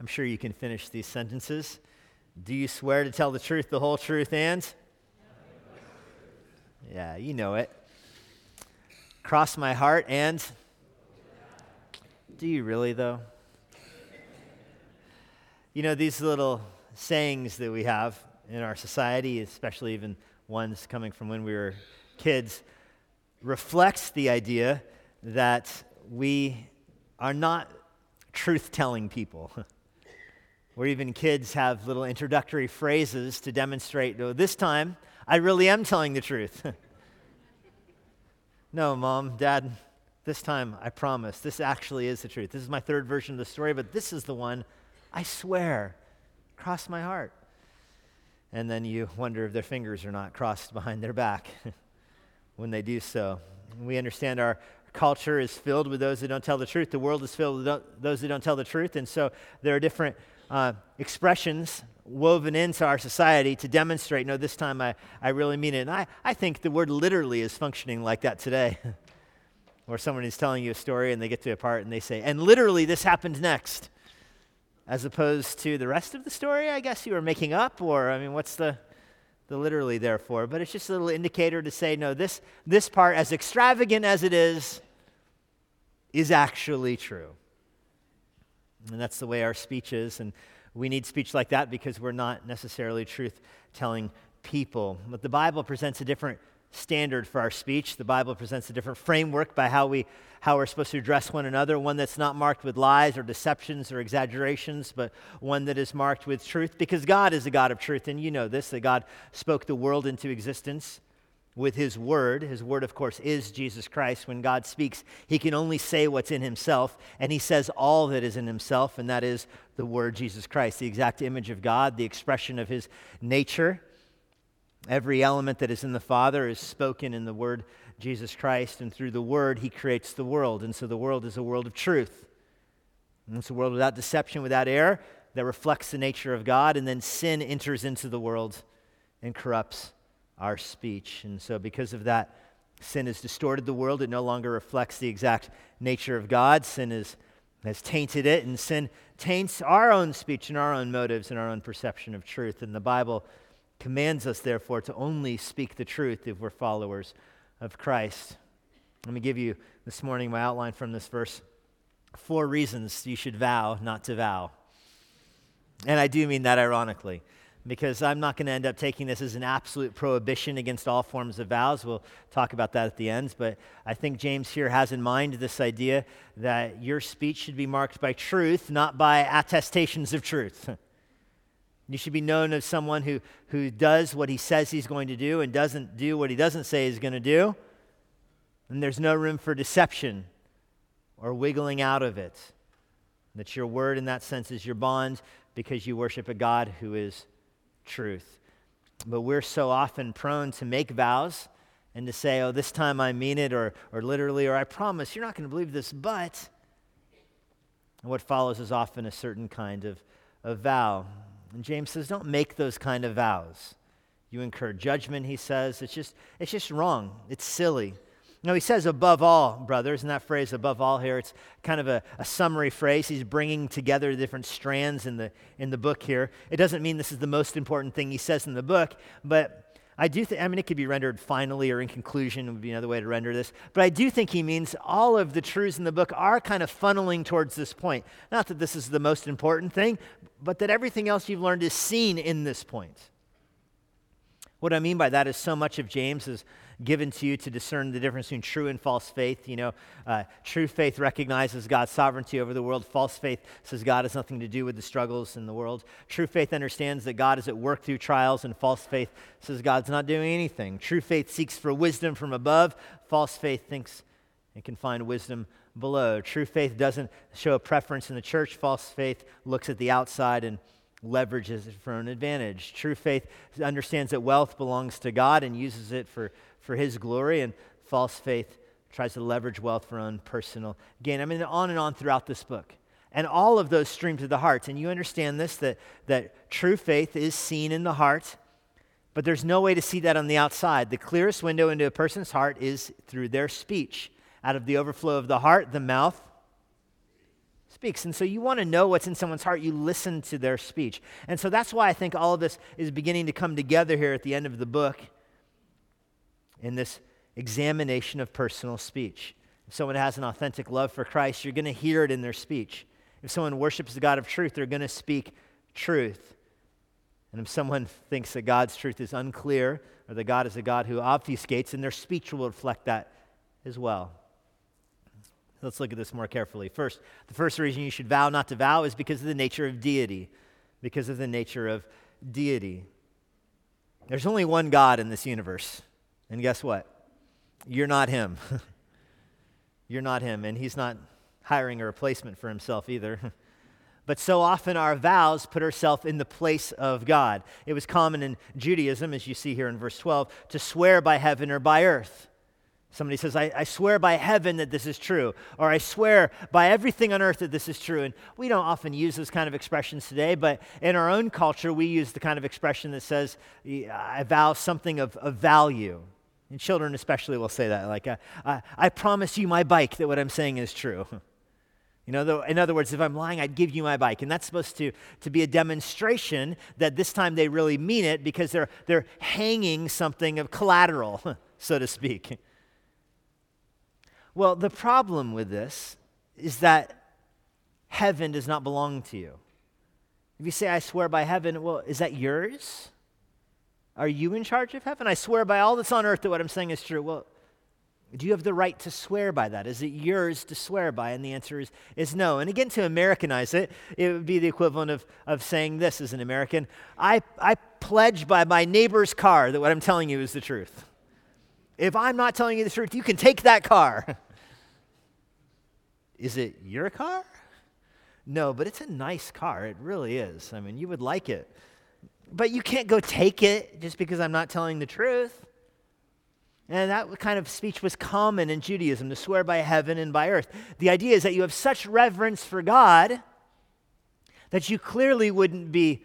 I'm sure you can finish these sentences. Do you swear to tell the truth, the whole truth, and? Yeah, you know it. Cross my heart and? Do you really, though? You know, these little sayings that we have in our society, especially even ones coming from when we were kids, reflects the idea that we are not truth telling people. Where even kids have little introductory phrases to demonstrate, no, this time I really am telling the truth. no, mom, dad, this time I promise. This actually is the truth. This is my third version of the story, but this is the one I swear. Cross my heart. And then you wonder if their fingers are not crossed behind their back when they do so. We understand our culture is filled with those that don't tell the truth. The world is filled with those that don't tell the truth. And so there are different uh, expressions woven into our society to demonstrate, no, this time I, I really mean it. And I, I think the word literally is functioning like that today. Where someone is telling you a story and they get to a part and they say, and literally this happened next as opposed to the rest of the story, I guess you were making up, or I mean, what's the, the literally there for? But it's just a little indicator to say, no, this, this part, as extravagant as it is, is actually true. And that's the way our speech is. And we need speech like that because we're not necessarily truth telling people. But the Bible presents a different standard for our speech. The Bible presents a different framework by how, we, how we're supposed to address one another, one that's not marked with lies or deceptions or exaggerations, but one that is marked with truth, because God is a God of truth. And you know this that God spoke the world into existence with His Word. His Word, of course, is Jesus Christ. When God speaks, He can only say what's in Himself, and He says all that is in Himself, and that is the Word Jesus Christ, the exact image of God, the expression of His nature. Every element that is in the Father is spoken in the Word Jesus Christ, and through the Word, He creates the world. And so the world is a world of truth. And it's a world without deception, without error, that reflects the nature of God, and then sin enters into the world and corrupts our speech. And so, because of that, sin has distorted the world. It no longer reflects the exact nature of God. Sin is, has tainted it, and sin taints our own speech and our own motives and our own perception of truth. And the Bible commands us, therefore, to only speak the truth if we're followers of Christ. Let me give you this morning my outline from this verse four reasons you should vow not to vow. And I do mean that ironically, because I'm not going to end up taking this as an absolute prohibition against all forms of vows. We'll talk about that at the end. But I think James here has in mind this idea that your speech should be marked by truth, not by attestations of truth. You should be known as someone who, who does what he says he's going to do and doesn't do what he doesn't say he's going to do. And there's no room for deception or wiggling out of it. That your word, in that sense, is your bond because you worship a God who is truth. But we're so often prone to make vows and to say, oh, this time I mean it, or, or literally, or I promise, you're not going to believe this, but. And what follows is often a certain kind of, of vow. And James says, don't make those kind of vows. You incur judgment, he says. It's just, it's just wrong. It's silly. No, he says above all, brothers, and that phrase above all here, it's kind of a, a, summary phrase. He's bringing together different strands in the, in the book here. It doesn't mean this is the most important thing he says in the book, but I do think, I mean, it could be rendered finally or in conclusion would be another way to render this. But I do think he means all of the truths in the book are kind of funneling towards this point. Not that this is the most important thing, but that everything else you've learned is seen in this point. What I mean by that is so much of James is given to you to discern the difference between true and false faith. You know, uh, true faith recognizes God's sovereignty over the world. False faith says God has nothing to do with the struggles in the world. True faith understands that God is at work through trials, and false faith says God's not doing anything. True faith seeks for wisdom from above. False faith thinks it can find wisdom below. True faith doesn't show a preference in the church. False faith looks at the outside and leverages it for an advantage. True faith understands that wealth belongs to God and uses it for for his glory, and false faith tries to leverage wealth for own personal gain. I mean, on and on throughout this book. And all of those stream to the heart. And you understand this that, that true faith is seen in the heart, but there's no way to see that on the outside. The clearest window into a person's heart is through their speech. Out of the overflow of the heart, the mouth speaks. And so you want to know what's in someone's heart, you listen to their speech. And so that's why I think all of this is beginning to come together here at the end of the book in this examination of personal speech. If someone has an authentic love for Christ, you're going to hear it in their speech. If someone worships the God of truth, they're going to speak truth. And if someone thinks that God's truth is unclear or that God is a God who obfuscates, then their speech will reflect that as well. Let's look at this more carefully. First, the first reason you should vow not to vow is because of the nature of deity. Because of the nature of deity. There's only one God in this universe. And guess what? You're not him. You're not him. And he's not hiring a replacement for himself either. But so often our vows put ourselves in the place of God. It was common in Judaism, as you see here in verse 12, to swear by heaven or by earth. Somebody says, I, I, swear by heaven that this is true, or I swear by everything on earth that this is true. And we don't often use those kind of expressions today, but in our own culture, we use the kind of expression that says, I vow something of, of value. And children, especially, will say that, like, uh, I, I promise you my bike that what I'm saying is true. You know, in other words, if I'm lying, I'd give you my bike. And that's supposed to, to be a demonstration that this time they really mean it because they're, they're hanging something of collateral, so to speak. Well, the problem with this is that heaven does not belong to you. If you say, I swear by heaven, well, is that yours? Are you in charge of heaven? I swear by all that's on earth that what I'm saying is true. Well, do you have the right to swear by that? Is it yours to swear by? And the answer is, is no. And again, to Americanize it, it would be the equivalent of, of saying this as an American I, I pledge by my neighbor's car that what I'm telling you is the truth. If I'm not telling you the truth, you can take that car. is it your car? No, but it's a nice car. It really is. I mean, you would like it. But you can't go take it just because I'm not telling the truth. And that kind of speech was common in Judaism to swear by heaven and by earth. The idea is that you have such reverence for God that you clearly wouldn't be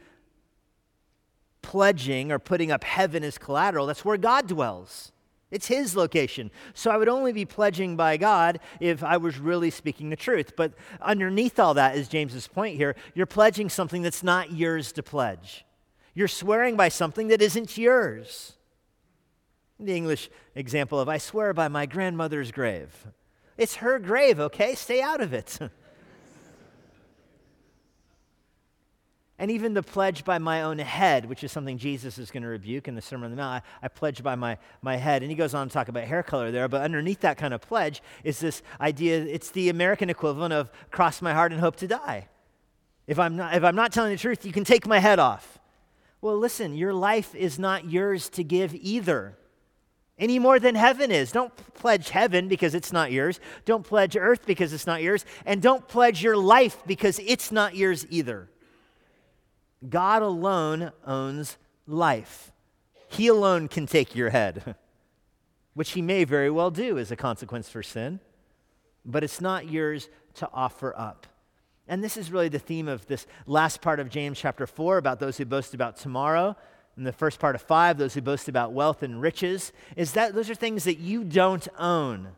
pledging or putting up heaven as collateral. That's where God dwells. It's his location. So I would only be pledging by God if I was really speaking the truth. But underneath all that is James's point here. You're pledging something that's not yours to pledge. You're swearing by something that isn't yours. The English example of, I swear by my grandmother's grave. It's her grave, okay? Stay out of it. and even the pledge by my own head, which is something Jesus is going to rebuke in the Sermon on the Mount. I, I pledge by my, my head. And he goes on to talk about hair color there, but underneath that kind of pledge is this idea it's the American equivalent of cross my heart and hope to die. If I'm not, if I'm not telling the truth, you can take my head off. Well, listen, your life is not yours to give either any more than heaven is. Don't pledge heaven because it's not yours. Don't pledge earth because it's not yours. And don't pledge your life because it's not yours either. God alone owns life. He alone can take your head, which he may very well do as a consequence for sin, but it's not yours to offer up. And this is really the theme of this last part of James chapter 4 about those who boast about tomorrow in the first part of five, those who boast about wealth and riches, is that those are things that you don't own.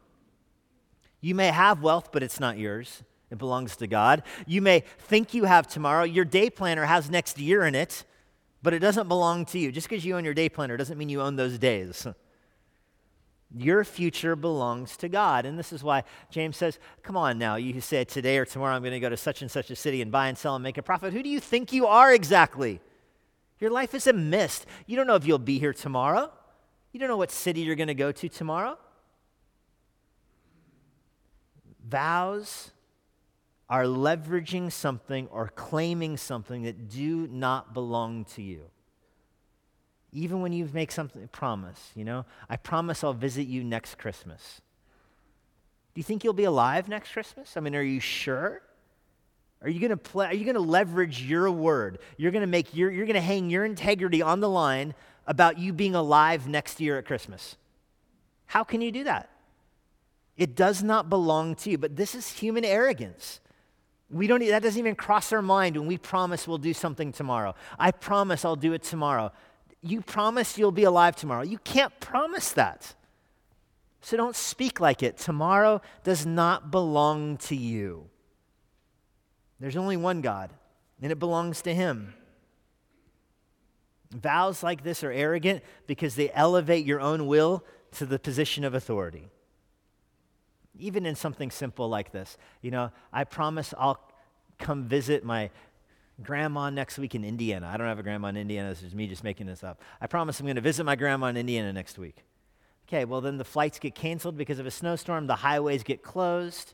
You may have wealth, but it's not yours. It belongs to God. You may think you have tomorrow. Your day planner has next year in it, but it doesn't belong to you. Just because you own your day planner doesn't mean you own those days. Your future belongs to God. And this is why James says, Come on now, you said today or tomorrow I'm going to go to such and such a city and buy and sell and make a profit. Who do you think you are exactly? Your life is a mist. You don't know if you'll be here tomorrow. You don't know what city you're going to go to tomorrow. Vows are leveraging something or claiming something that do not belong to you. Even when you make something promise, you know, I promise I'll visit you next Christmas. Do you think you'll be alive next Christmas? I mean, are you sure? Are you to play, are you to leverage your word? You're to make your, you're to hang your integrity on the line about you being alive next year at Christmas. How can you do that? It does not belong to you, but this is human arrogance. We don't, that doesn't even cross our mind when we promise we'll do something tomorrow. I promise I'll do it tomorrow. You promise you'll be alive tomorrow. You can't promise that. So don't speak like it. Tomorrow does not belong to you. There's only one God, and it belongs to Him. Vows like this are arrogant because they elevate your own will to the position of authority. Even in something simple like this, you know, I promise I'll come visit my grandma next week in Indiana. I don't have a grandma in Indiana, this is me just making this up. I promise I'm going to visit my grandma in Indiana next week. Okay, well, then the flights get canceled because of a snowstorm, the highways get closed.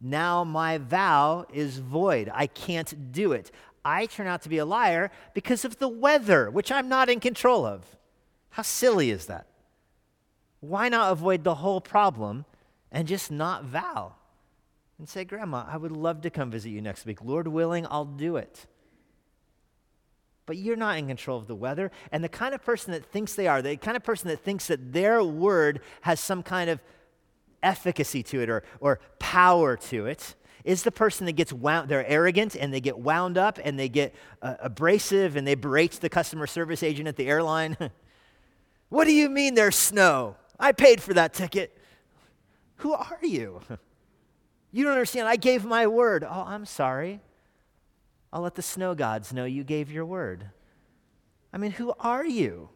Now my vow is void. I can't do it. I turn out to be a liar because of the weather, which I'm not in control of. How silly is that? Why not avoid the whole problem and just not vow? And say, Grandma, I would love to come visit you next week. Lord willing, I'll do it. But you're not in control of the weather. And the kind of person that thinks they are, the kind of person that thinks that their word has some kind of efficacy to it or, or power to it, is the person that gets wound, they're arrogant and they get wound up and they get uh, abrasive and they berate the customer service agent at the airline. what do you mean there's snow? I paid for that ticket. Who are you? You don't understand. I gave my word. Oh, I'm sorry. I'll let the snow gods know you gave your word. I mean, who are you?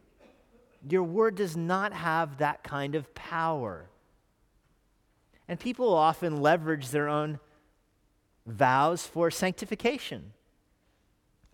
Your word does not have that kind of power. And people often leverage their own vows for sanctification.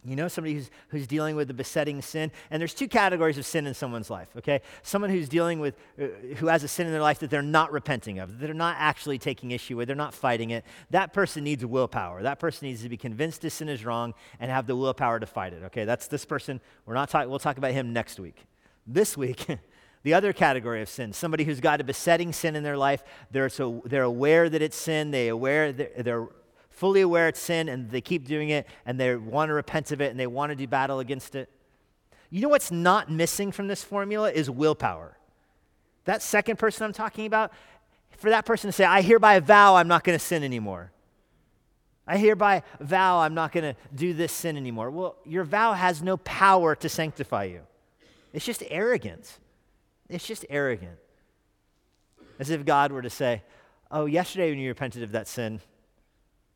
You know, somebody who's, who's dealing with the besetting sin. And there's two categories of sin in someone's life, okay? Someone who's dealing with, uh, who has a sin in their life that they're not repenting of, that they're not actually taking issue with, they're not fighting it. That person needs willpower. That person needs to be convinced this sin is wrong and have the willpower to fight it, okay? That's this person. We're not talking, we'll talk about him next week. This week, the other category of sin, somebody who's got a besetting sin in their life, they're, so, they're aware that it's sin, they aware, they're, they're fully aware it's sin and they keep doing it and they want to repent of it and they want to do battle against it. You know what's not missing from this formula is willpower. That second person I'm talking about, for that person to say, I hereby vow I'm not going to sin anymore. I hereby vow I'm not going to do this sin anymore. Well, your vow has no power to sanctify you. It's just arrogance. It's just arrogant. As if God were to say, Oh, yesterday when you repented of that sin,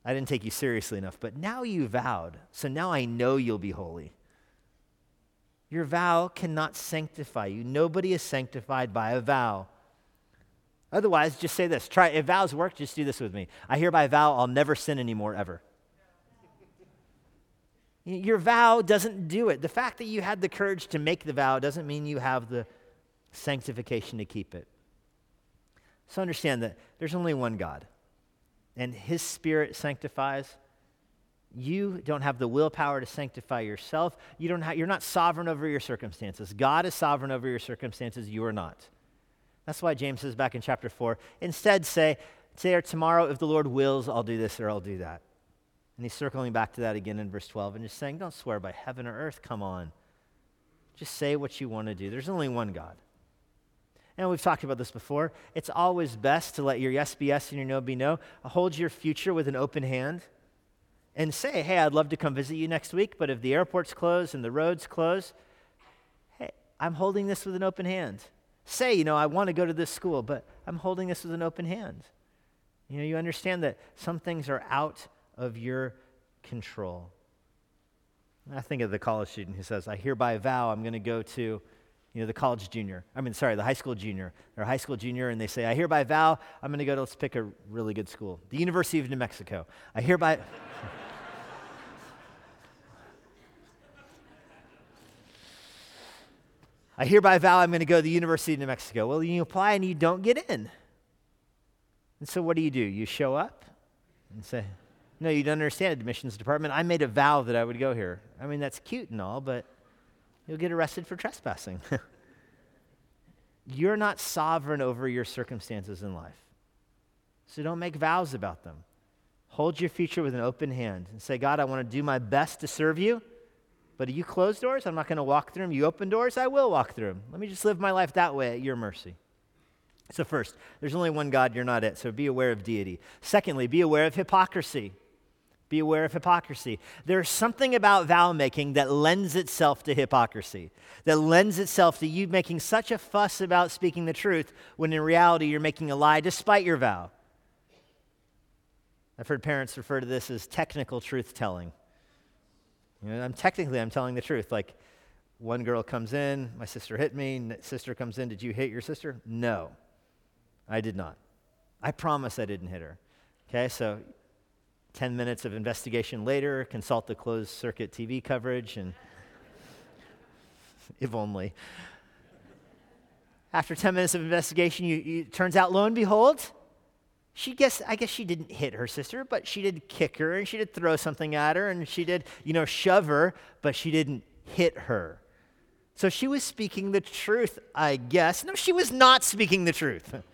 I didn't take you seriously enough, but now you vowed, so now I know you'll be holy. Your vow cannot sanctify you. Nobody is sanctified by a vow. Otherwise, just say this. Try if vows work, just do this with me. I hereby vow I'll never sin anymore ever. Your vow doesn't do it. The fact that you had the courage to make the vow doesn't mean you have the sanctification to keep it. So understand that there's only one God and His Spirit sanctifies. You don't have the willpower to sanctify yourself. You don't have, you're not sovereign over your circumstances. God is sovereign over your circumstances. You are not. That's why James says back in chapter 4 instead say, Today or tomorrow, if the Lord wills, I'll do this or I'll do that. And he's circling back to that again in verse 12 and just saying, Don't swear by heaven or earth. Come on. Just say what you want to do. There's only one God. And we've talked about this before. It's always best to let your yes be yes and your no be no. Hold your future with an open hand and say, hey, I'd love to come visit you next week, but if the airport's closed and the roads close, hey, I'm holding this with an open hand. Say, you know, I want to go to this school, but I'm holding this with an open hand. You know, you understand that some things are out of your control. I think of the college student who says, I hereby vow I'm going to go to you know, the college junior. I mean, sorry, the high school junior. A high school junior, and they say, I hereby vow I'm going to go to, let's pick a really good school, the University of New Mexico. I hereby. I hereby vow I'm going to go to the University of New Mexico. Well, you apply and you don't get in. And so what do you do? You show up and say, No, you don't understand, admissions department. I made a vow that I would go here. I mean, that's cute and all, but you'll get arrested for trespassing. You're not sovereign over your circumstances in life. So don't make vows about them. Hold your future with an open hand and say, God, I want to do my best to serve you. But you close doors, I'm not going to walk through them. You open doors, I will walk through them. Let me just live my life that way at your mercy. So, first, there's only one God, you're not it. So be aware of deity. Secondly, be aware of hypocrisy. Be aware of hypocrisy. There's something about vow making that lends itself to hypocrisy, that lends itself to you making such a fuss about speaking the truth when in reality you're making a lie despite your vow. I've heard parents refer to this as technical truth telling. You know, I'm technically I'm telling the truth. Like one girl comes in, my sister hit me, sister comes in, did you hit your sister? No. I did not. I promise I didn't hit her. Okay, so 10 minutes of investigation later, consult the closed circuit TV coverage, and if only. After 10 minutes of investigation, you, you, turns out, lo and behold, she guess I guess she didn't hit her sister, but she did kick her and she did throw something at her and she did, you know, shove her, but she didn't hit her. So she was speaking the truth, I guess. No, she was not speaking the truth.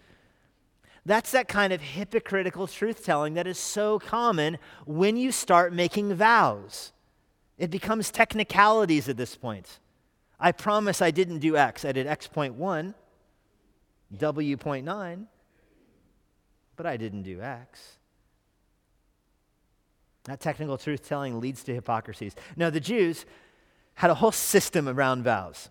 That's that kind of hypocritical truth telling that is so common when you start making vows. It becomes technicalities at this point. I promise I didn't do X. I did X.1, W.9, but I didn't do X. That technical truth telling leads to hypocrisies. Now, the Jews had a whole system around vows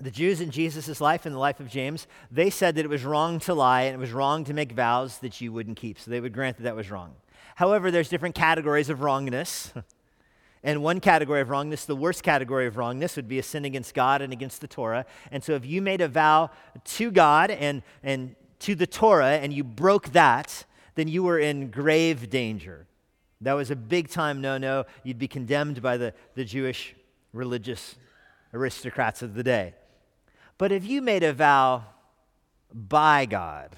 the Jews in Jesus' life and the life of James, they said that it was wrong to lie and it was wrong to make vows that you wouldn't keep. So they would grant that that was wrong. However, there's different categories of wrongness. And one category of wrongness, the worst category of wrongness, would be a sin against God and against the Torah. And so if you made a vow to God and, and to the Torah and you broke that, then you were in grave danger. That was a big time no no. You'd be condemned by the, the Jewish religious aristocrats of the day. But if you made a vow by God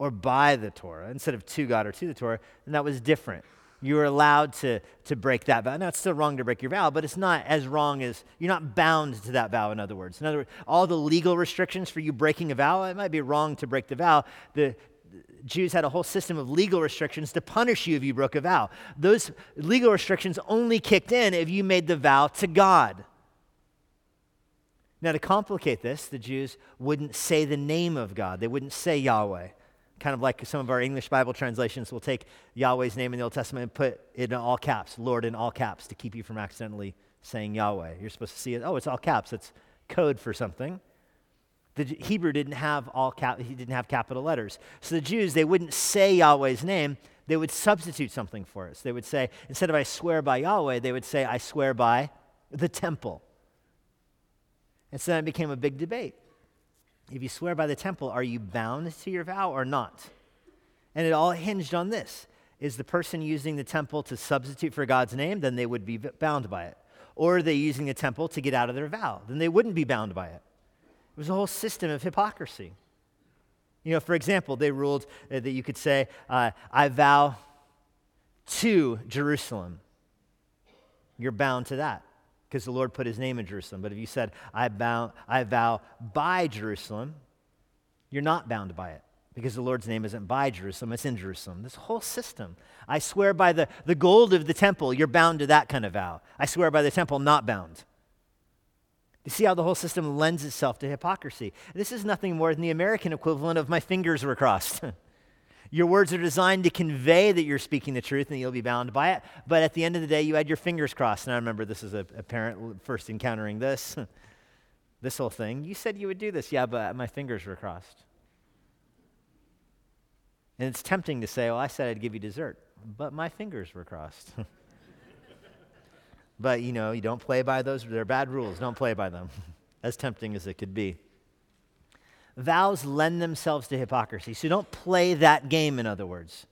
or by the Torah instead of to God or to the Torah, then that was different. You were allowed to, to break that vow. Now, it's still wrong to break your vow, but it's not as wrong as you're not bound to that vow, in other words. In other words, all the legal restrictions for you breaking a vow, it might be wrong to break the vow. The, Jews had a whole system of legal restrictions to punish you if you broke a vow. Those legal restrictions only kicked in if you made the vow to God. Now, to complicate this, the Jews wouldn't say the name of God, they wouldn't say Yahweh. Kind of like some of our English Bible translations will take Yahweh's name in the Old Testament and put it in all caps, Lord in all caps, to keep you from accidentally saying Yahweh. You're supposed to see it. Oh, it's all caps. It's code for something. The Hebrew didn't have all cap, he didn't have capital letters. So the Jews, they wouldn't say Yahweh's name. They would substitute something for us. They would say, instead of I swear by Yahweh, they would say, I swear by the temple. And so that became a big debate. If you swear by the temple, are you bound to your vow or not? And it all hinged on this. Is the person using the temple to substitute for God's name? Then they would be bound by it. Or are they using the temple to get out of their vow? Then they wouldn't be bound by it. It was a whole system of hypocrisy. You know, for example, they ruled uh, that you could say, uh, I vow to Jerusalem. You're bound to that because the Lord put his name in Jerusalem. But if you said, I, bow, I vow by Jerusalem, you're not bound by it because the Lord's name isn't by Jerusalem, it's in Jerusalem. This whole system. I swear by the, the gold of the temple, you're bound to that kind of vow. I swear by the temple, not bound. You see how the whole system lends itself to hypocrisy. This is nothing more than the American equivalent of my fingers were crossed. Your words are designed to convey that you're speaking the truth and you'll be bound by it. But at the end of the day, you had your fingers crossed. And I remember this is a, a parent first encountering this, this whole thing. You said you would do this. Yeah, but my fingers were crossed. And it's tempting to say, well, I said I'd give you dessert, but my fingers were crossed. but, you know, you don't play by those. They're bad rules. Don't play by them, as tempting as it could be vows lend themselves to hypocrisy. So don't play that game, in other words.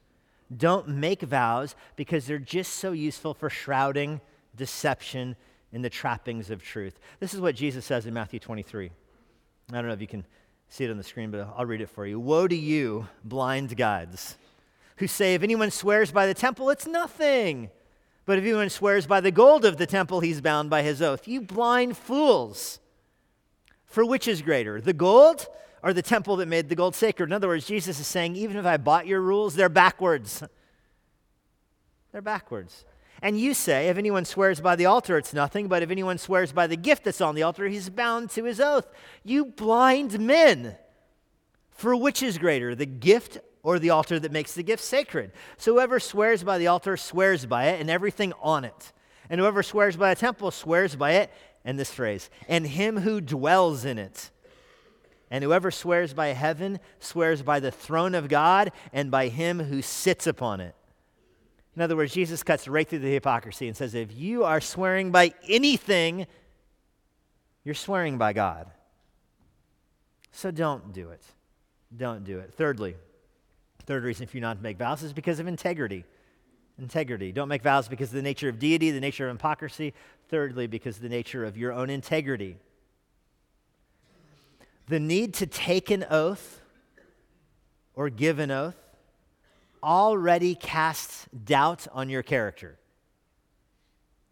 Don't make vows because they're just so useful for shrouding deception in the trappings of truth. This is what Jesus says in Matthew 23. I don't know if you can see it on the screen, but I'll read it for you. Woe to you, blind guides, who say, If anyone swears by the temple, it's nothing. But if anyone swears by the gold of the temple, he's bound by his oath. You blind fools! For which is greater, the gold or the temple that made the gold sacred. In other words, Jesus is saying, even if I bought your rules, they're backwards. they're backwards. And you say, if anyone swears by the altar, it's nothing, but if anyone swears by the gift that's on the altar, he's bound to his oath. You blind men! For which is greater, the gift or the altar that makes the gift sacred? So whoever swears by the altar swears by it and everything on it. And whoever swears by a temple swears by it, and this phrase, and him who dwells in it. And whoever swears by heaven swears by the throne of God and by him who sits upon it. In other words, Jesus cuts right through the hypocrisy and says, if you are swearing by anything, you're swearing by God. So don't do it. Don't do it. Thirdly, third reason for you not to make vows is because of integrity. Integrity. Don't make vows because of the nature of deity, the nature of hypocrisy. Thirdly, because of the nature of your own integrity. The need to take an oath or give an oath already casts doubt on your character.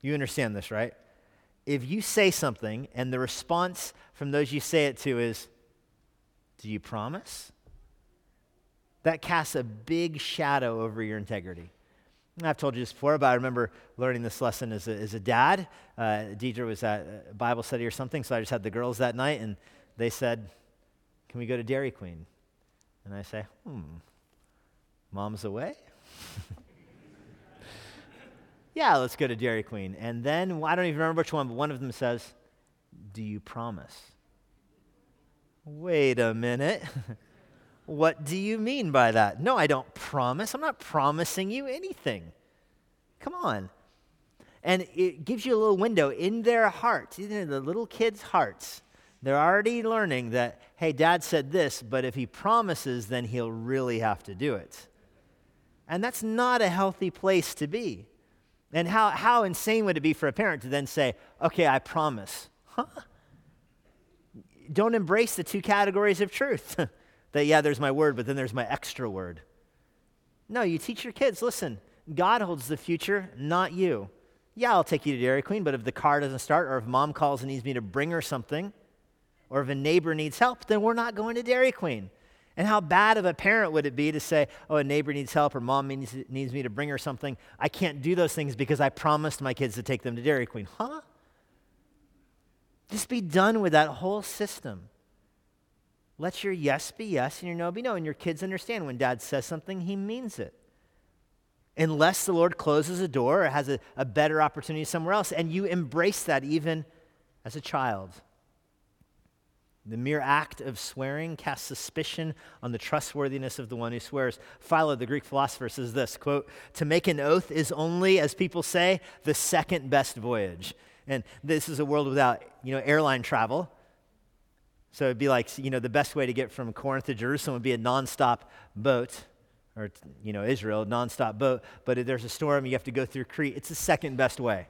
You understand this, right? If you say something and the response from those you say it to is, Do you promise? That casts a big shadow over your integrity. I've told you this before, but I remember learning this lesson as a, as a dad. Uh, Deidre was at Bible study or something, so I just had the girls that night, and they said, Can we go to Dairy Queen? And I say, Hmm, Mom's away? yeah, let's go to Dairy Queen. And then, I don't even remember which one, but one of them says, Do you promise? Wait a minute. what do you mean by that? No, I don't promise. I'm not promising you anything. Come on. And it gives you a little window in their hearts, in the little kids' hearts. They're already learning that, hey, dad said this, but if he promises, then he'll really have to do it. And that's not a healthy place to be. And how, how insane would it be for a parent to then say, okay, I promise? Huh? Don't embrace the two categories of truth. that, yeah, there's my word, but then there's my extra word. No, you teach your kids listen, God holds the future, not you. Yeah, I'll take you to Dairy Queen, but if the car doesn't start, or if mom calls and needs me to bring her something, or if a neighbor needs help, then we're not going to Dairy Queen. And how bad of a parent would it be to say, oh, a neighbor needs help or mom needs, needs me to bring her something? I can't do those things because I promised my kids to take them to Dairy Queen. Huh? Just be done with that whole system. Let your yes be yes and your no be no. And your kids understand when dad says something, he means it. Unless the Lord closes a door or has a, a better opportunity somewhere else, and you embrace that even as a child. The mere act of swearing casts suspicion on the trustworthiness of the one who swears. Philo, the Greek philosopher, says this quote, To make an oath is only, as people say, the second best voyage. And this is a world without, you know, airline travel. So it'd be like, you know, the best way to get from Corinth to Jerusalem would be a nonstop boat, or, you know, Israel, nonstop boat. But if there's a storm, you have to go through Crete. It's the second best way.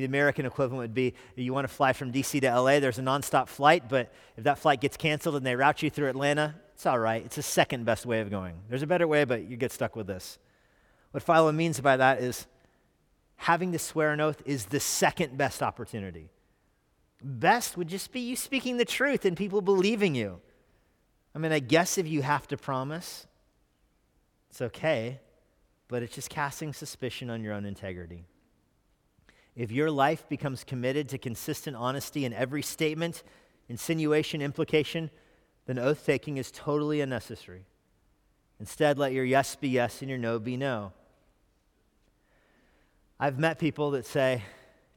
The American equivalent would be you want to fly from DC to LA, there's a nonstop flight, but if that flight gets canceled and they route you through Atlanta, it's all right. It's the second best way of going. There's a better way, but you get stuck with this. What Philo means by that is having to swear an oath is the second best opportunity. Best would just be you speaking the truth and people believing you. I mean, I guess if you have to promise, it's okay, but it's just casting suspicion on your own integrity. If your life becomes committed to consistent honesty in every statement, insinuation, implication, then oath taking is totally unnecessary. Instead, let your yes be yes and your no be no. I've met people that say,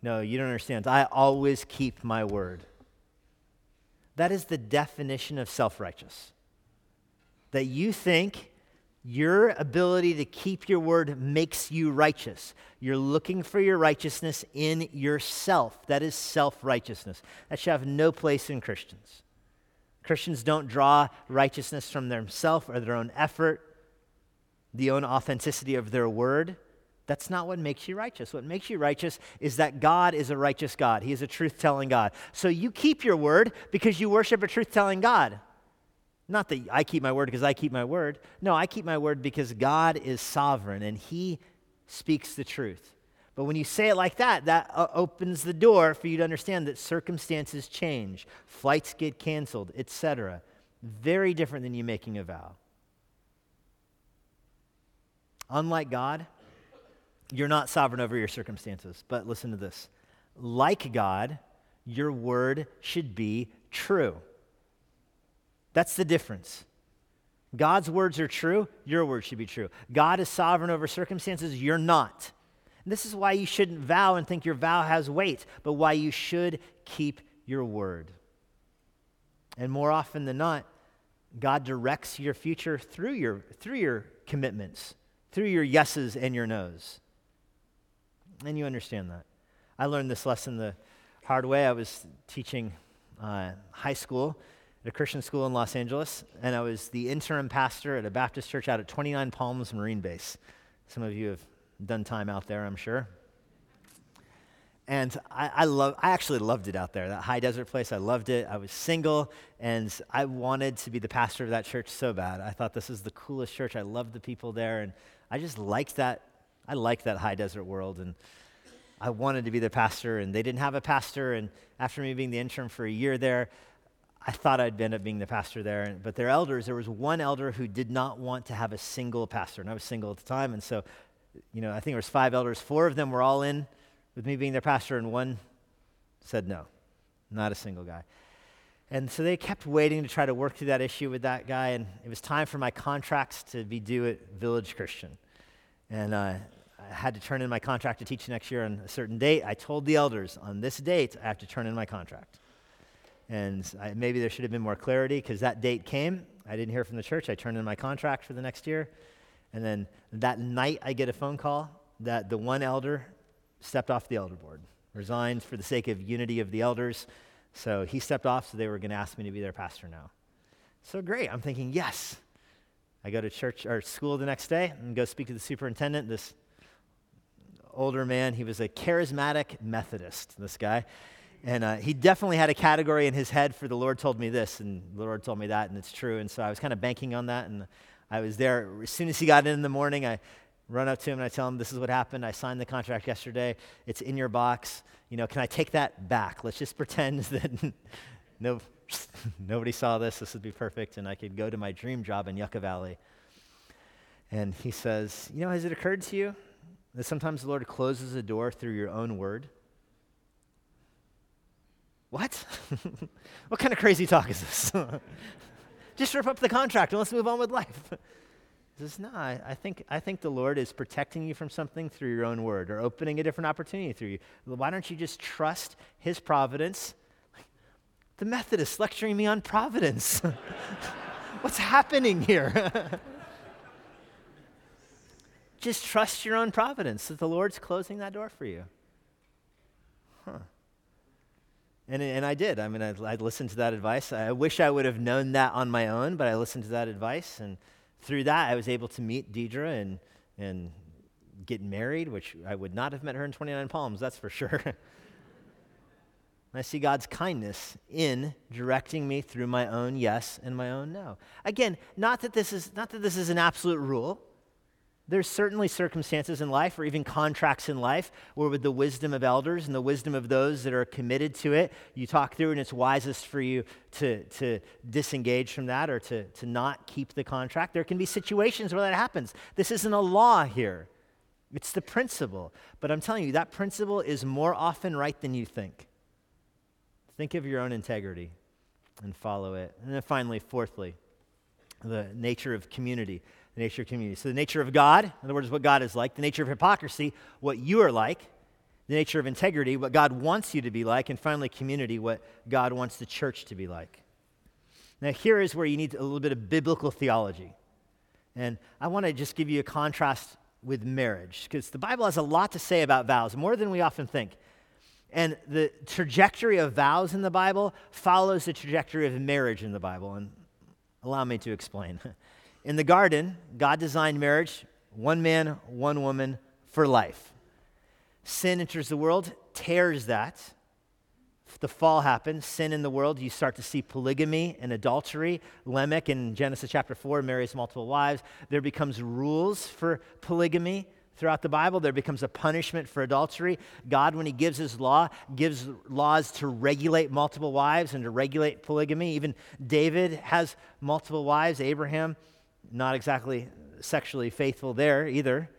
No, you don't understand. I always keep my word. That is the definition of self righteous. That you think your ability to keep your word makes you righteous. You're looking for your righteousness in yourself. That is self righteousness. That should have no place in Christians. Christians don't draw righteousness from themselves or their own effort, the own authenticity of their word. That's not what makes you righteous. What makes you righteous is that God is a righteous God. He is a truth telling God. So you keep your word because you worship a truth telling God. Not that I keep my word because I keep my word. No, I keep my word because God is sovereign and He speaks the truth. But when you say it like that, that uh, opens the door for you to understand that circumstances change, flights get canceled, etc. Very different than you making a vow. Unlike God, you're not sovereign over your circumstances. But listen to this like God, your word should be true. That's the difference. God's words are true, your words should be true. God is sovereign over circumstances, you're not. And this is why you shouldn't vow and think your vow has weight, but why you should keep your word. And more often than not, God directs your future through your, through your commitments, through your yeses and your nos. And you understand that. I learned this lesson the hard way. I was teaching uh, high school at a Christian school in Los Angeles, and I was the interim pastor at a Baptist church out at 29 Palms Marine Base. Some of you have done time out there, I'm sure. And I, I, love, I actually loved it out there, that high desert place. I loved it. I was single, and I wanted to be the pastor of that church so bad. I thought this is the coolest church. I loved the people there, and I just liked that. I liked that high desert world, and I wanted to be the pastor, and they didn't have a pastor. And after me being the interim for a year there, I thought I'd end up being the pastor there. But their elders, there was one elder who did not want to have a single pastor, and I was single at the time. And so, you know, I think there was five elders. Four of them were all in with me being their pastor, and one said no, not a single guy. And so they kept waiting to try to work through that issue with that guy, and it was time for my contracts to be due at Village Christian. And uh, I had to turn in my contract to teach next year on a certain date. I told the elders, on this date, I have to turn in my contract. And I, maybe there should have been more clarity because that date came. I didn't hear from the church. I turned in my contract for the next year. And then that night, I get a phone call that the one elder stepped off the elder board, resigned for the sake of unity of the elders. So he stepped off, so they were going to ask me to be their pastor now. So great. I'm thinking, yes. I go to church or school the next day and go speak to the superintendent, this older man. He was a charismatic Methodist, this guy. And uh, he definitely had a category in his head for the Lord told me this, and the Lord told me that, and it's true. And so I was kind of banking on that. And I was there. As soon as he got in in the morning, I run up to him and I tell him, This is what happened. I signed the contract yesterday. It's in your box. You know, can I take that back? Let's just pretend that no, nobody saw this. This would be perfect. And I could go to my dream job in Yucca Valley. And he says, You know, has it occurred to you that sometimes the Lord closes a door through your own word? What? what kind of crazy talk is this? just rip up the contract and let's move on with life. He says, No, I, I, think, I think the Lord is protecting you from something through your own word or opening a different opportunity through you. Why don't you just trust His providence? The Methodists lecturing me on providence. What's happening here? just trust your own providence that the Lord's closing that door for you. Huh. And, and I did. I mean, I, I listened to that advice. I wish I would have known that on my own, but I listened to that advice and through that, I was able to meet Deidre and, and get married, which I would not have met her in 29 Palms, that's for sure. I see God's kindness in directing me through my own yes and my own no. Again, not that this is, not that this is an absolute rule. There's certainly circumstances in life or even contracts in life where, with the wisdom of elders and the wisdom of those that are committed to it, you talk through and it's wisest for you to, to disengage from that or to, to not keep the contract. There can be situations where that happens. This isn't a law here, it's the principle. But I'm telling you, that principle is more often right than you think. Think of your own integrity and follow it. And then finally, fourthly, the nature of community the nature of community. So, the nature of God, in other words, what God is like, the nature of hypocrisy, what you are like, the nature of integrity, what God wants you to be like, and finally, community, what God wants the church to be like. Now, here is where you need a little bit of biblical theology. And I want to just give you a contrast with marriage, because the Bible has a lot to say about vows, more than we often think. And the trajectory of vows in the Bible follows the trajectory of marriage in the Bible. And allow me to explain. In the garden, God designed marriage one man, one woman for life. Sin enters the world, tears that. The fall happens, sin in the world, you start to see polygamy and adultery. Lamech in Genesis chapter 4 marries multiple wives. There becomes rules for polygamy throughout the Bible. There becomes a punishment for adultery. God, when He gives His law, gives laws to regulate multiple wives and to regulate polygamy. Even David has multiple wives, Abraham not exactly sexually faithful there either.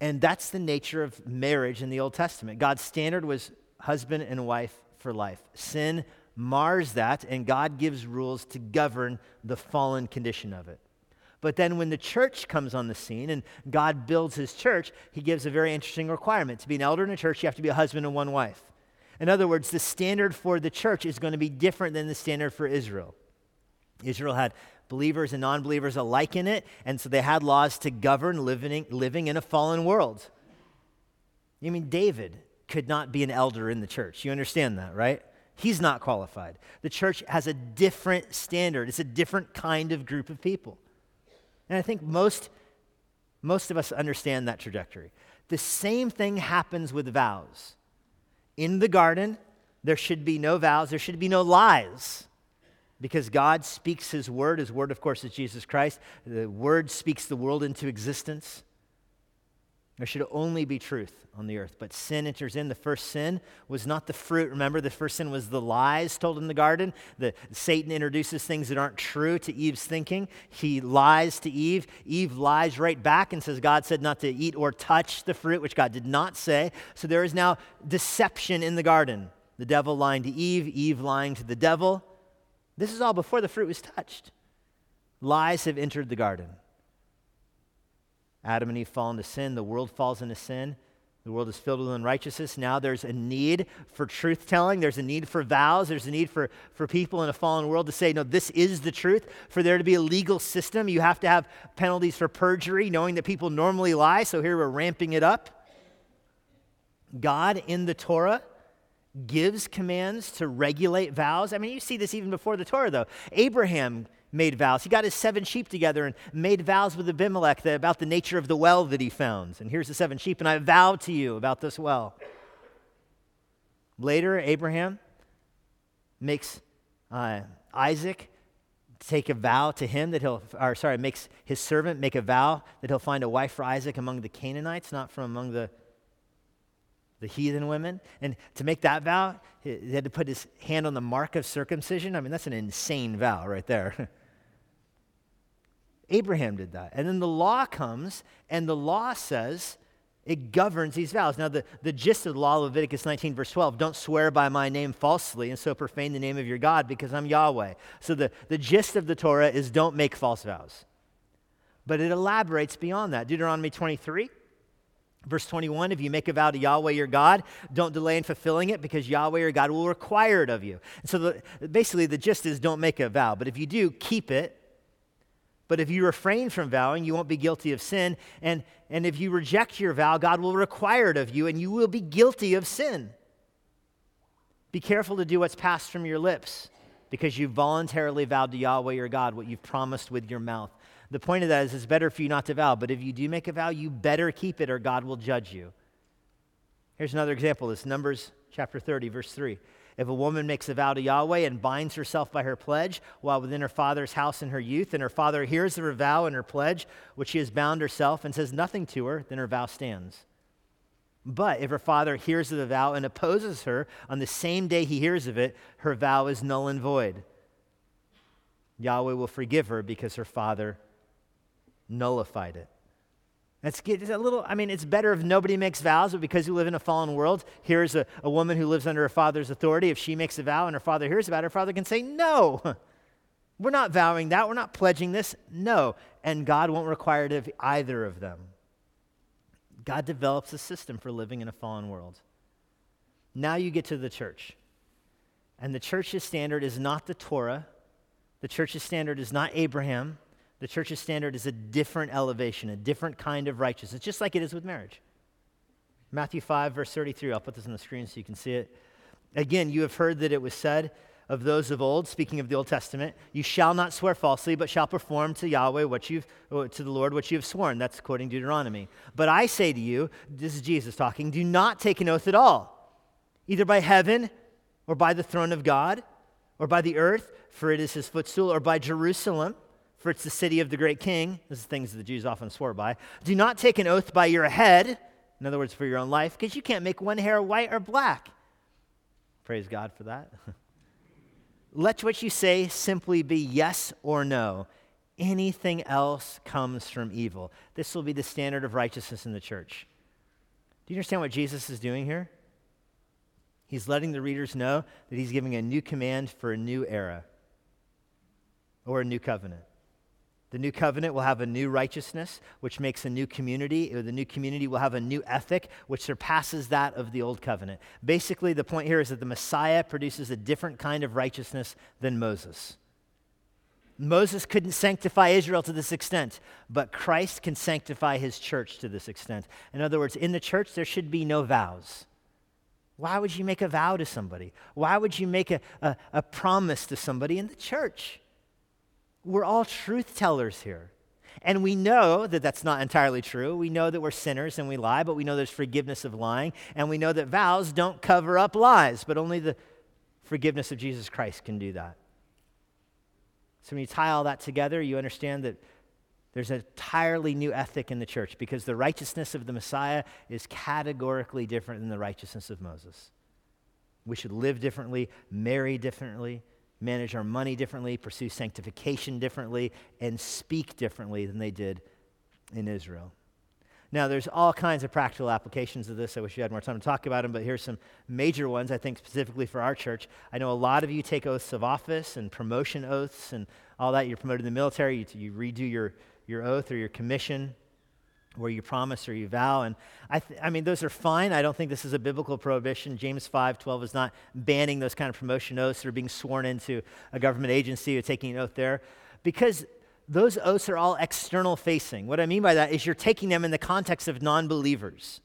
And that's the nature of marriage in the Old Testament. God's standard was husband and wife for life. Sin mars that, and God gives rules to govern the fallen condition of it. But then when the church comes on the scene and God builds his church, he gives a very interesting requirement. To be an elder in a church, you have to be a husband and one wife. In other words, the standard for the church is going to be different than the standard for Israel. Israel had believers and non believers alike in it. And so they had laws to govern living, living in a fallen world. You mean David could not be an elder in the church? You understand that, right? He's not qualified. The church has a different standard, it's a different kind of group of people. And I think most, most of us understand that trajectory. The same thing happens with vows. In the garden, there should be no vows, there should be no lies. Because God speaks His word. His word, of course, is Jesus Christ. The word speaks the world into existence. There should only be truth on the earth. But sin enters in. The first sin was not the fruit. Remember, the first sin was the lies told in the garden. The, Satan introduces things that aren't true to Eve's thinking. He lies to Eve. Eve lies right back and says, God said not to eat or touch the fruit, which God did not say. So there is now deception in the garden. The devil lying to Eve, Eve lying to the devil. This is all before the fruit was touched. Lies have entered the garden. Adam and Eve fall into sin, the world falls into sin. The world is filled with unrighteousness. Now there's a need for truth telling. There's a need for vows. There's a need for, for people in a fallen world to say, no, this is the truth. For there to be a legal system, you have to have penalties for perjury, knowing that people normally lie. So here we're ramping it up. God in the Torah gives commands to regulate vows. I mean, you see this even before the Torah, though. Abraham made vows. He got his seven sheep together and made vows with Abimelech about the nature of the well that he found. And here's the seven sheep, and I vow to you about this well. Later, Abraham makes uh, Isaac take a vow to him that he'll, or sorry, makes his servant make a vow that he'll find a wife for Isaac among the Canaanites, not from among the the heathen women. And to make that vow, he had to put his hand on the mark of circumcision. I mean, that's an insane vow right there. Abraham did that. And then the law comes, and the law says it governs these vows. Now, the, the gist of the law, Leviticus 19, verse 12, don't swear by my name falsely and so profane the name of your God because I'm Yahweh. So the, the gist of the Torah is don't make false vows. But it elaborates beyond that. Deuteronomy 23, Verse 21 If you make a vow to Yahweh your God, don't delay in fulfilling it because Yahweh your God will require it of you. And so the, basically, the gist is don't make a vow. But if you do, keep it but if you refrain from vowing, you won't be guilty of sin. And, and if you reject your vow, God will require it of you, and you will be guilty of sin. Be careful to do what's passed from your lips, because you voluntarily vowed to Yahweh your God what you've promised with your mouth. The point of that is it's better for you not to vow, but if you do make a vow, you better keep it, or God will judge you. Here's another example. This Numbers chapter 30, verse 3. If a woman makes a vow to Yahweh and binds herself by her pledge while within her father's house in her youth, and her father hears of her vow and her pledge, which she has bound herself, and says nothing to her, then her vow stands. But if her father hears of the vow and opposes her on the same day he hears of it, her vow is null and void. Yahweh will forgive her because her father nullified it. That's it's a little, I mean, it's better if nobody makes vows, but because you live in a fallen world, here's a, a woman who lives under her father's authority. If she makes a vow and her father hears about it, her father can say, No, we're not vowing that. We're not pledging this. No. And God won't require it of either of them. God develops a system for living in a fallen world. Now you get to the church. And the church's standard is not the Torah, the church's standard is not Abraham. The church's standard is a different elevation, a different kind of righteousness, just like it is with marriage. Matthew 5, verse 33. I'll put this on the screen so you can see it. Again, you have heard that it was said of those of old, speaking of the Old Testament, you shall not swear falsely, but shall perform to Yahweh what you've, uh, to the Lord what you have sworn. That's quoting Deuteronomy. But I say to you, this is Jesus talking, do not take an oath at all, either by heaven or by the throne of God or by the earth, for it is his footstool, or by Jerusalem for it's the city of the great king. This is things the Jews often swore by. Do not take an oath by your head, in other words, for your own life, because you can't make one hair white or black. Praise God for that. Let what you say simply be yes or no. Anything else comes from evil. This will be the standard of righteousness in the church. Do you understand what Jesus is doing here? He's letting the readers know that he's giving a new command for a new era or a new covenant. The new covenant will have a new righteousness, which makes a new community. The new community will have a new ethic, which surpasses that of the old covenant. Basically, the point here is that the Messiah produces a different kind of righteousness than Moses. Moses couldn't sanctify Israel to this extent, but Christ can sanctify his church to this extent. In other words, in the church, there should be no vows. Why would you make a vow to somebody? Why would you make a, a, a promise to somebody in the church? We're all truth tellers here. And we know that that's not entirely true. We know that we're sinners and we lie, but we know there's forgiveness of lying. And we know that vows don't cover up lies, but only the forgiveness of Jesus Christ can do that. So when you tie all that together, you understand that there's an entirely new ethic in the church because the righteousness of the Messiah is categorically different than the righteousness of Moses. We should live differently, marry differently, manage our money differently, pursue sanctification differently, and speak differently than they did in Israel. Now, there's all kinds of practical applications of this. I wish you had more time to talk about them, but here's some major ones, I think, specifically for our church. I know a lot of you take oaths of office and promotion oaths and all that. You're promoted in the military, you, you redo your, your oath or your commission where you promise or you vow. And I, th- I mean, those are fine. I don't think this is a biblical prohibition. James 5 12 is not banning those kind of promotion oaths or being sworn into a government agency or taking an oath there because those oaths are all external facing. What I mean by that is you're taking them in the context of non believers.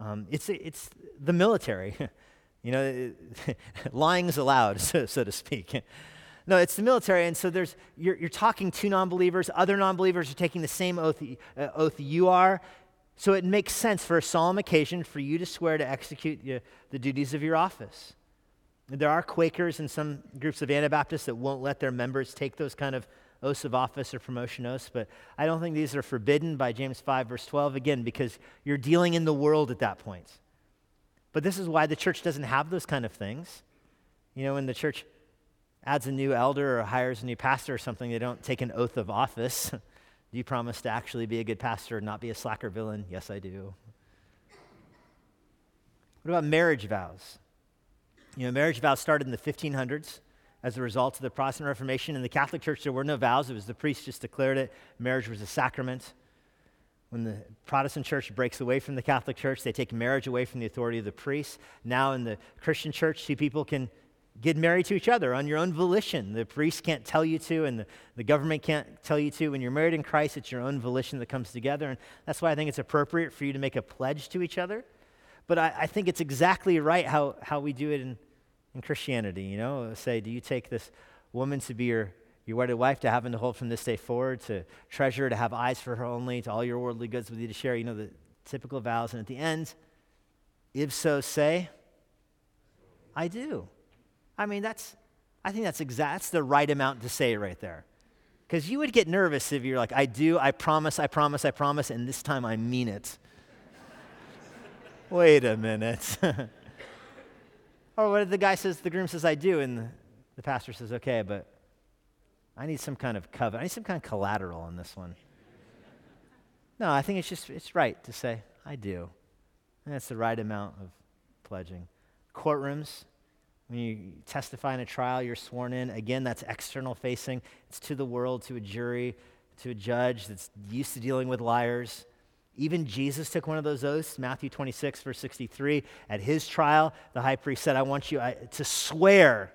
Um, it's, it's the military. you know, lying's allowed, so, so to speak. No, it's the military, and so there's you're, you're talking to non-believers. Other non-believers are taking the same oath, uh, oath you are. So it makes sense for a solemn occasion for you to swear to execute the, the duties of your office. There are Quakers and some groups of Anabaptists that won't let their members take those kind of oaths of office or promotion oaths, but I don't think these are forbidden by James 5, verse 12, again, because you're dealing in the world at that point. But this is why the church doesn't have those kind of things. You know, when the church adds a new elder or hires a new pastor or something, they don't take an oath of office. do you promise to actually be a good pastor and not be a slacker villain? Yes, I do. What about marriage vows? You know, marriage vows started in the 1500s as a result of the Protestant Reformation. In the Catholic Church, there were no vows. It was the priest just declared it. Marriage was a sacrament. When the Protestant church breaks away from the Catholic Church, they take marriage away from the authority of the priest. Now, in the Christian church, two people can get married to each other on your own volition. The priest can't tell you to, and the, the government can't tell you to. When you're married in Christ, it's your own volition that comes together. And that's why I think it's appropriate for you to make a pledge to each other. But I, I think it's exactly right how, how we do it in, in Christianity, you know, say, do you take this woman to be your, your wedded wife, to have and to hold from this day forward, to treasure, to have eyes for her only, to all your worldly goods with you to share, you know, the typical vows. And at the end, if so, say, I do. I mean, that's, I think that's exact, that's the right amount to say right there. Because you would get nervous if you're like, I do, I promise, I promise, I promise, and this time I mean it. Wait a minute. Or what if the guy says, the groom says, I do, and the, pastor says, okay, but I need some kind of covenant. I need some kind of collateral on this one. No, I think it's just, it's right to say, I do. And that's the right amount of pledging. Courtrooms, when you testify in a trial, you're sworn in. Again, that's external facing. It's to the world, to a jury, to a judge that's used to dealing with liars. Even Jesus took one of those oaths, Matthew 26, verse 63. At his trial, the high priest said, I want you to swear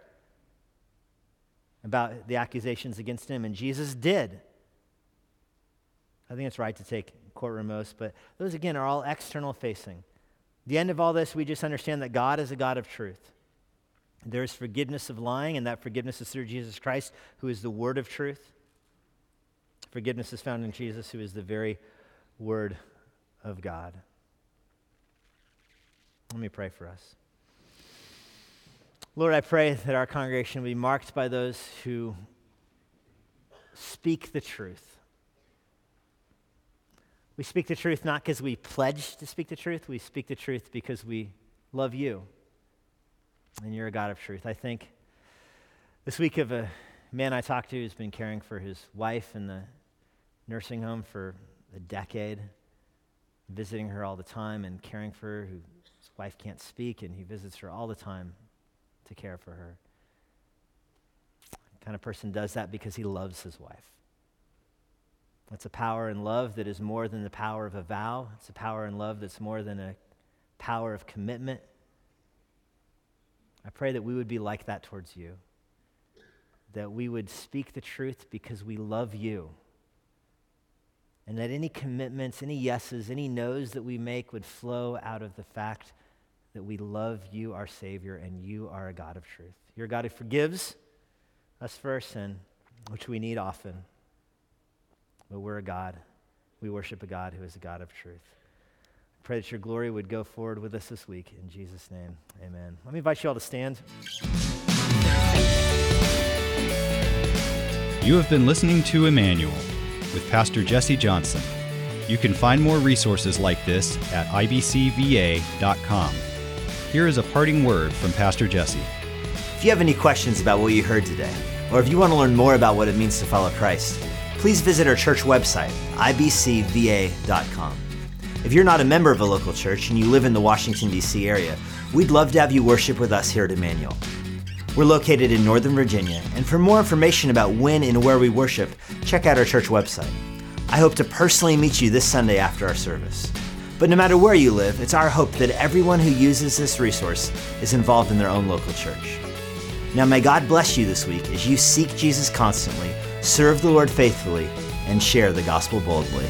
about the accusations against him. And Jesus did. I think it's right to take courtroom oaths, but those, again, are all external facing. The end of all this, we just understand that God is a God of truth. There is forgiveness of lying, and that forgiveness is through Jesus Christ, who is the word of truth. Forgiveness is found in Jesus, who is the very word of God. Let me pray for us. Lord, I pray that our congregation will be marked by those who speak the truth. We speak the truth not because we pledge to speak the truth, we speak the truth because we love you. And you're a God of truth. I think this week of a man I talked to who's been caring for his wife in the nursing home for a decade visiting her all the time and caring for her, whose wife can't speak, and he visits her all the time to care for her. The kind of person does that because he loves his wife. It's a power in love that is more than the power of a vow. It's a power in love that's more than a power of commitment. I pray that we would be like that towards you. that we would speak the truth because we love you. And that any commitments, any yeses, any no's that we make would flow out of the fact that we love you, our Savior, and you are a God of truth. You're a God who forgives us for our sin, which we need often. But we're a God. We worship a God who is a God of truth. I pray that your glory would go forward with us this week. In Jesus' name, amen. Let me invite you all to stand. You have been listening to Immanuel with Pastor Jesse Johnson. You can find more resources like this at ibcva.com. Here is a parting word from Pastor Jesse. If you have any questions about what you heard today, or if you want to learn more about what it means to follow Christ, please visit our church website, ibcva.com. If you're not a member of a local church and you live in the Washington, D.C. area, we'd love to have you worship with us here at Immanuel. We're located in Northern Virginia, and for more information about when and where we worship, check out our church website. I hope to personally meet you this Sunday after our service. But no matter where you live, it's our hope that everyone who uses this resource is involved in their own local church. Now, may God bless you this week as you seek Jesus constantly, serve the Lord faithfully, and share the gospel boldly.